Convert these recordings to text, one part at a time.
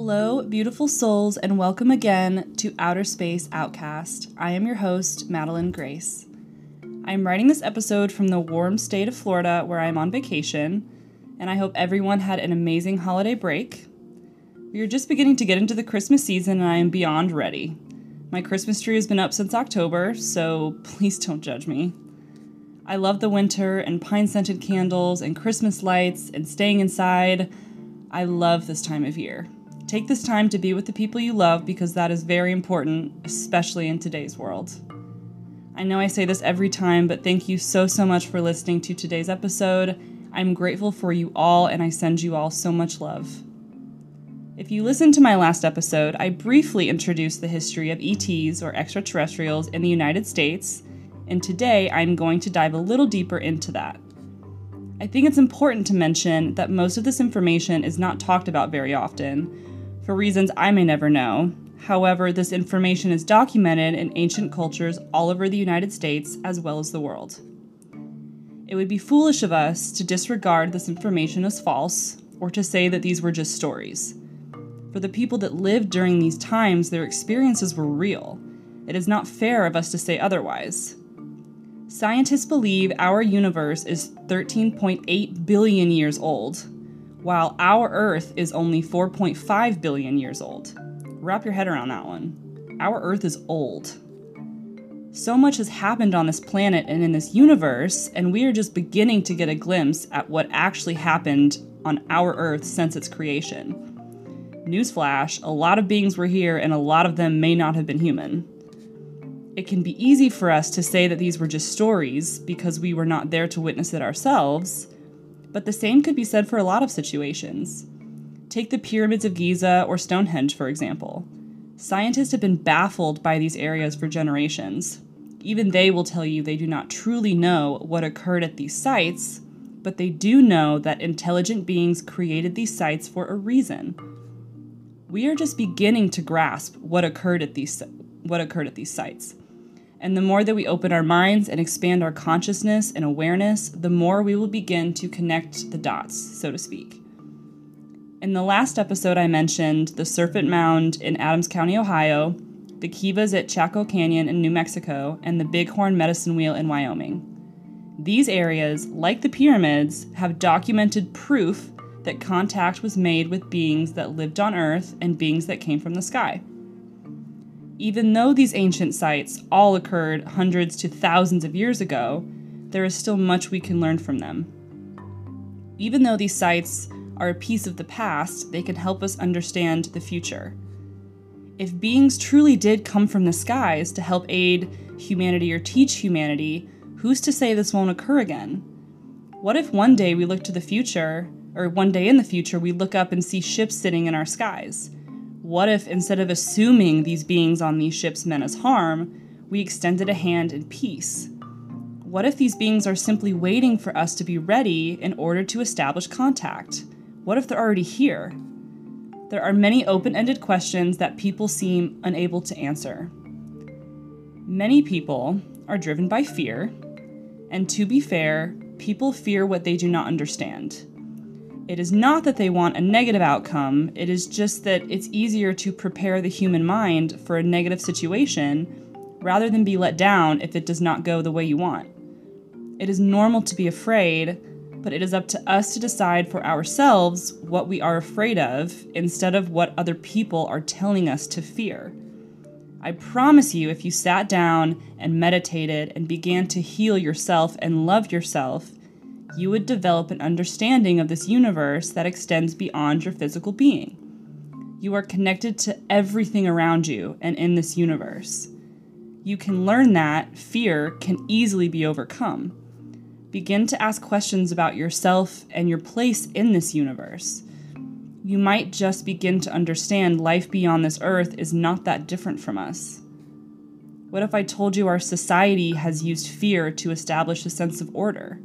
Hello, beautiful souls, and welcome again to Outer Space Outcast. I am your host, Madeline Grace. I am writing this episode from the warm state of Florida where I am on vacation, and I hope everyone had an amazing holiday break. We are just beginning to get into the Christmas season, and I am beyond ready. My Christmas tree has been up since October, so please don't judge me. I love the winter and pine scented candles and Christmas lights and staying inside. I love this time of year. Take this time to be with the people you love because that is very important, especially in today's world. I know I say this every time, but thank you so, so much for listening to today's episode. I'm grateful for you all, and I send you all so much love. If you listened to my last episode, I briefly introduced the history of ETs or extraterrestrials in the United States, and today I'm going to dive a little deeper into that. I think it's important to mention that most of this information is not talked about very often, for reasons I may never know. However, this information is documented in ancient cultures all over the United States as well as the world. It would be foolish of us to disregard this information as false or to say that these were just stories. For the people that lived during these times, their experiences were real. It is not fair of us to say otherwise. Scientists believe our universe is 13.8 billion years old, while our Earth is only 4.5 billion years old. Wrap your head around that one. Our Earth is old. So much has happened on this planet and in this universe, and we are just beginning to get a glimpse at what actually happened on our Earth since its creation. Newsflash a lot of beings were here, and a lot of them may not have been human. It can be easy for us to say that these were just stories because we were not there to witness it ourselves, but the same could be said for a lot of situations. Take the pyramids of Giza or Stonehenge, for example. Scientists have been baffled by these areas for generations. Even they will tell you they do not truly know what occurred at these sites, but they do know that intelligent beings created these sites for a reason. We are just beginning to grasp what occurred at these what occurred at these sites. And the more that we open our minds and expand our consciousness and awareness, the more we will begin to connect the dots, so to speak. In the last episode, I mentioned the Serpent Mound in Adams County, Ohio, the Kivas at Chaco Canyon in New Mexico, and the Bighorn Medicine Wheel in Wyoming. These areas, like the pyramids, have documented proof that contact was made with beings that lived on Earth and beings that came from the sky. Even though these ancient sites all occurred hundreds to thousands of years ago, there is still much we can learn from them. Even though these sites are a piece of the past, they can help us understand the future. If beings truly did come from the skies to help aid humanity or teach humanity, who's to say this won't occur again? What if one day we look to the future, or one day in the future we look up and see ships sitting in our skies? What if instead of assuming these beings on these ships meant us harm, we extended a hand in peace? What if these beings are simply waiting for us to be ready in order to establish contact? What if they're already here? There are many open ended questions that people seem unable to answer. Many people are driven by fear, and to be fair, people fear what they do not understand. It is not that they want a negative outcome, it is just that it's easier to prepare the human mind for a negative situation rather than be let down if it does not go the way you want. It is normal to be afraid, but it is up to us to decide for ourselves what we are afraid of instead of what other people are telling us to fear. I promise you, if you sat down and meditated and began to heal yourself and love yourself, you would develop an understanding of this universe that extends beyond your physical being. You are connected to everything around you and in this universe. You can learn that fear can easily be overcome. Begin to ask questions about yourself and your place in this universe. You might just begin to understand life beyond this earth is not that different from us. What if I told you our society has used fear to establish a sense of order?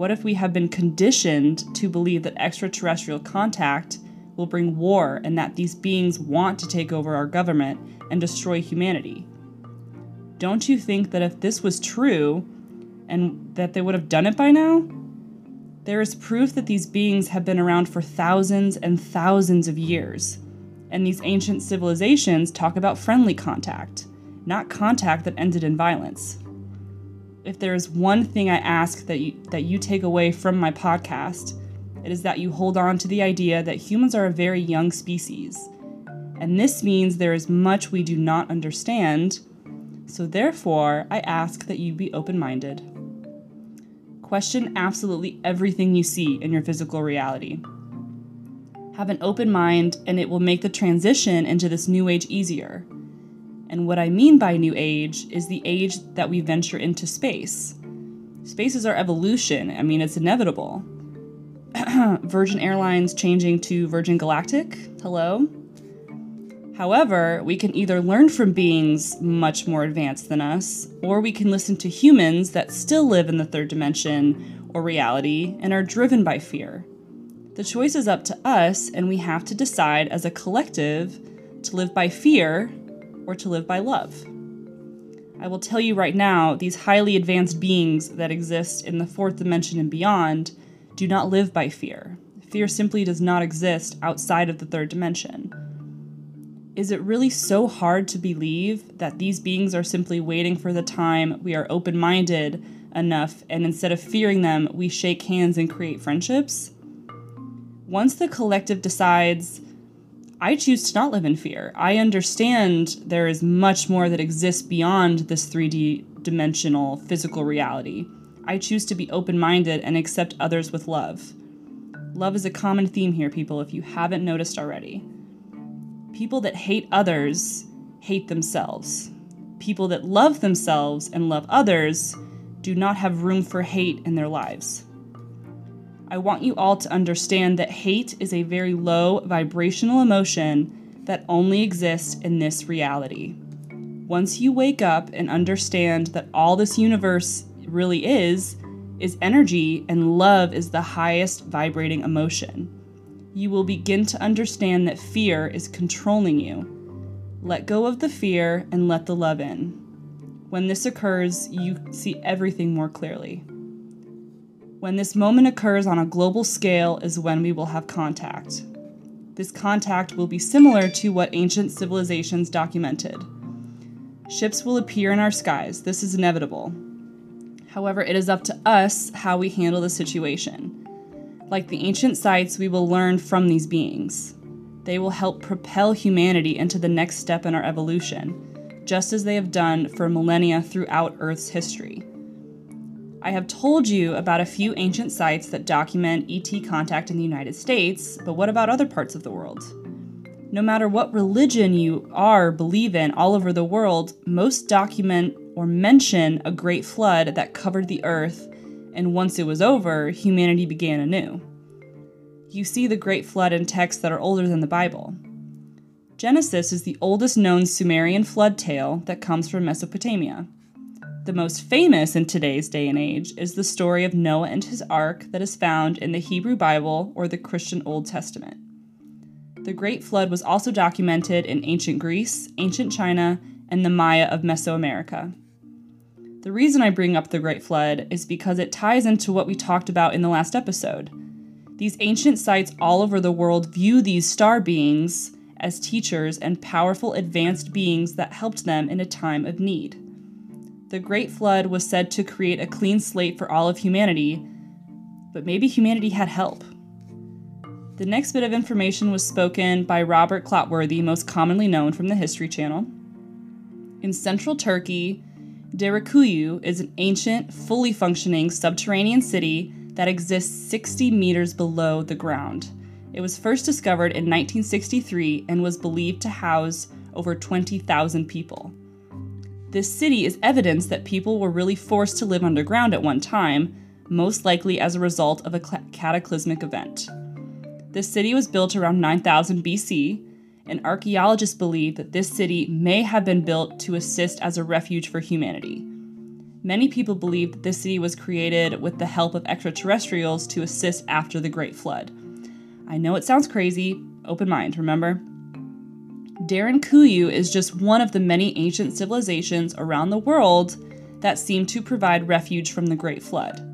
What if we have been conditioned to believe that extraterrestrial contact will bring war and that these beings want to take over our government and destroy humanity? Don't you think that if this was true and that they would have done it by now? There is proof that these beings have been around for thousands and thousands of years. And these ancient civilizations talk about friendly contact, not contact that ended in violence. If there is one thing I ask that you, that you take away from my podcast, it is that you hold on to the idea that humans are a very young species. And this means there is much we do not understand. So, therefore, I ask that you be open minded. Question absolutely everything you see in your physical reality. Have an open mind, and it will make the transition into this new age easier. And what I mean by new age is the age that we venture into space. Space is our evolution, I mean, it's inevitable. Virgin Airlines changing to Virgin Galactic? Hello? However, we can either learn from beings much more advanced than us, or we can listen to humans that still live in the third dimension or reality and are driven by fear. The choice is up to us, and we have to decide as a collective to live by fear or to live by love. I will tell you right now, these highly advanced beings that exist in the fourth dimension and beyond do not live by fear. Fear simply does not exist outside of the third dimension. Is it really so hard to believe that these beings are simply waiting for the time we are open minded enough and instead of fearing them, we shake hands and create friendships? Once the collective decides, I choose to not live in fear. I understand there is much more that exists beyond this 3D dimensional physical reality. I choose to be open minded and accept others with love. Love is a common theme here, people, if you haven't noticed already. People that hate others hate themselves. People that love themselves and love others do not have room for hate in their lives. I want you all to understand that hate is a very low vibrational emotion that only exists in this reality. Once you wake up and understand that all this universe really is, is energy and love is the highest vibrating emotion, you will begin to understand that fear is controlling you. Let go of the fear and let the love in. When this occurs, you see everything more clearly. When this moment occurs on a global scale is when we will have contact. This contact will be similar to what ancient civilizations documented. Ships will appear in our skies, this is inevitable. However, it is up to us how we handle the situation. Like the ancient sites, we will learn from these beings. They will help propel humanity into the next step in our evolution, just as they have done for millennia throughout Earth's history. I have told you about a few ancient sites that document ET contact in the United States, but what about other parts of the world? No matter what religion you are, believe in, all over the world, most document or mention a great flood that covered the earth, and once it was over, humanity began anew. You see the great flood in texts that are older than the Bible. Genesis is the oldest known Sumerian flood tale that comes from Mesopotamia. The most famous in today's day and age is the story of Noah and his ark that is found in the Hebrew Bible or the Christian Old Testament. The Great Flood was also documented in ancient Greece, ancient China, and the Maya of Mesoamerica. The reason I bring up the Great Flood is because it ties into what we talked about in the last episode. These ancient sites all over the world view these star beings as teachers and powerful advanced beings that helped them in a time of need the Great Flood was said to create a clean slate for all of humanity, but maybe humanity had help. The next bit of information was spoken by Robert Clotworthy, most commonly known from the History Channel. In central Turkey, Derinkuyu is an ancient, fully functioning subterranean city that exists 60 meters below the ground. It was first discovered in 1963 and was believed to house over 20,000 people. This city is evidence that people were really forced to live underground at one time, most likely as a result of a cataclysmic event. This city was built around 9000 BC, and archaeologists believe that this city may have been built to assist as a refuge for humanity. Many people believe that this city was created with the help of extraterrestrials to assist after the Great Flood. I know it sounds crazy, open mind, remember? Derinkuyu is just one of the many ancient civilizations around the world that seem to provide refuge from the Great Flood.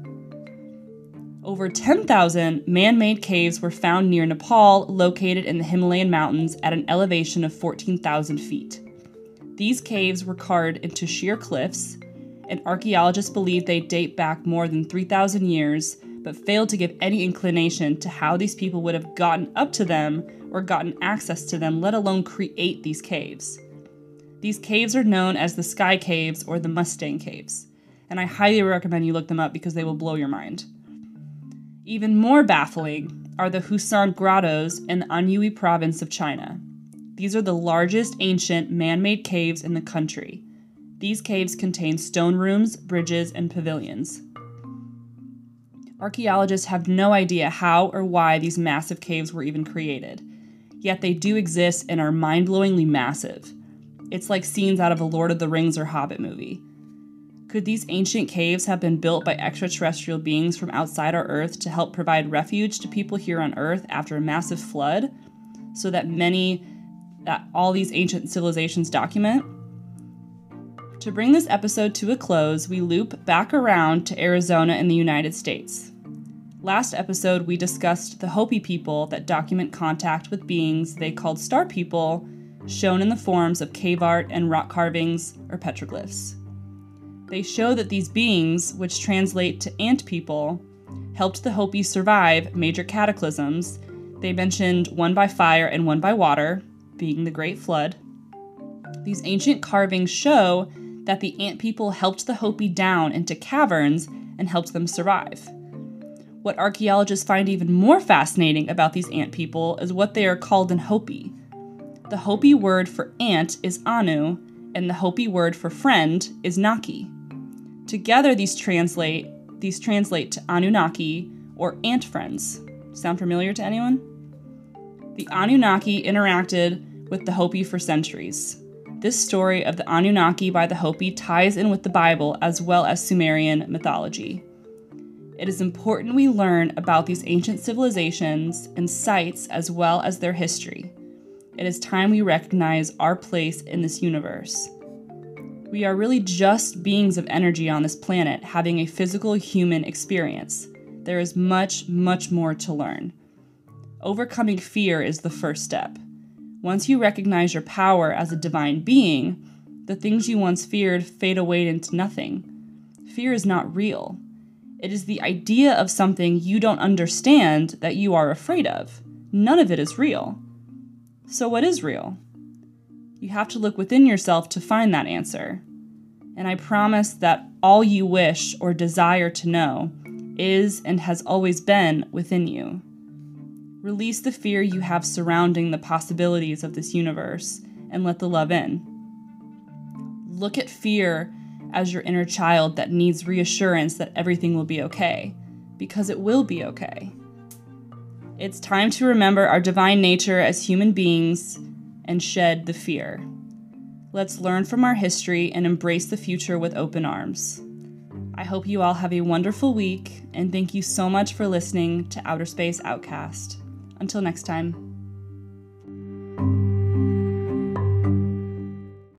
Over 10,000 man made caves were found near Nepal, located in the Himalayan mountains at an elevation of 14,000 feet. These caves were carved into sheer cliffs, and archaeologists believe they date back more than 3,000 years, but failed to give any inclination to how these people would have gotten up to them or gotten access to them, let alone create these caves. These caves are known as the Sky Caves or the Mustang Caves, and I highly recommend you look them up because they will blow your mind. Even more baffling are the Huashan Grottos in the Anhui province of China. These are the largest ancient man made caves in the country. These caves contain stone rooms, bridges, and pavilions. Archaeologists have no idea how or why these massive caves were even created, yet they do exist and are mind blowingly massive. It's like scenes out of a Lord of the Rings or Hobbit movie. Could these ancient caves have been built by extraterrestrial beings from outside our Earth to help provide refuge to people here on Earth after a massive flood, so that many, that all these ancient civilizations document? To bring this episode to a close, we loop back around to Arizona in the United States. Last episode, we discussed the Hopi people that document contact with beings they called star people, shown in the forms of cave art and rock carvings or petroglyphs. They show that these beings, which translate to ant people, helped the Hopi survive major cataclysms. They mentioned one by fire and one by water, being the Great Flood. These ancient carvings show that the ant people helped the Hopi down into caverns and helped them survive. What archaeologists find even more fascinating about these ant people is what they are called in Hopi. The Hopi word for ant is anu, and the Hopi word for friend is naki. Together, these translate these translate to Anunnaki or ant friends. Sound familiar to anyone? The Anunnaki interacted with the Hopi for centuries. This story of the Anunnaki by the Hopi ties in with the Bible as well as Sumerian mythology. It is important we learn about these ancient civilizations and sites as well as their history. It is time we recognize our place in this universe. We are really just beings of energy on this planet having a physical human experience. There is much, much more to learn. Overcoming fear is the first step. Once you recognize your power as a divine being, the things you once feared fade away into nothing. Fear is not real. It is the idea of something you don't understand that you are afraid of. None of it is real. So, what is real? You have to look within yourself to find that answer. And I promise that all you wish or desire to know is and has always been within you. Release the fear you have surrounding the possibilities of this universe and let the love in. Look at fear as your inner child that needs reassurance that everything will be okay, because it will be okay. It's time to remember our divine nature as human beings and shed the fear. Let's learn from our history and embrace the future with open arms. I hope you all have a wonderful week, and thank you so much for listening to Outer Space Outcast. Until next time.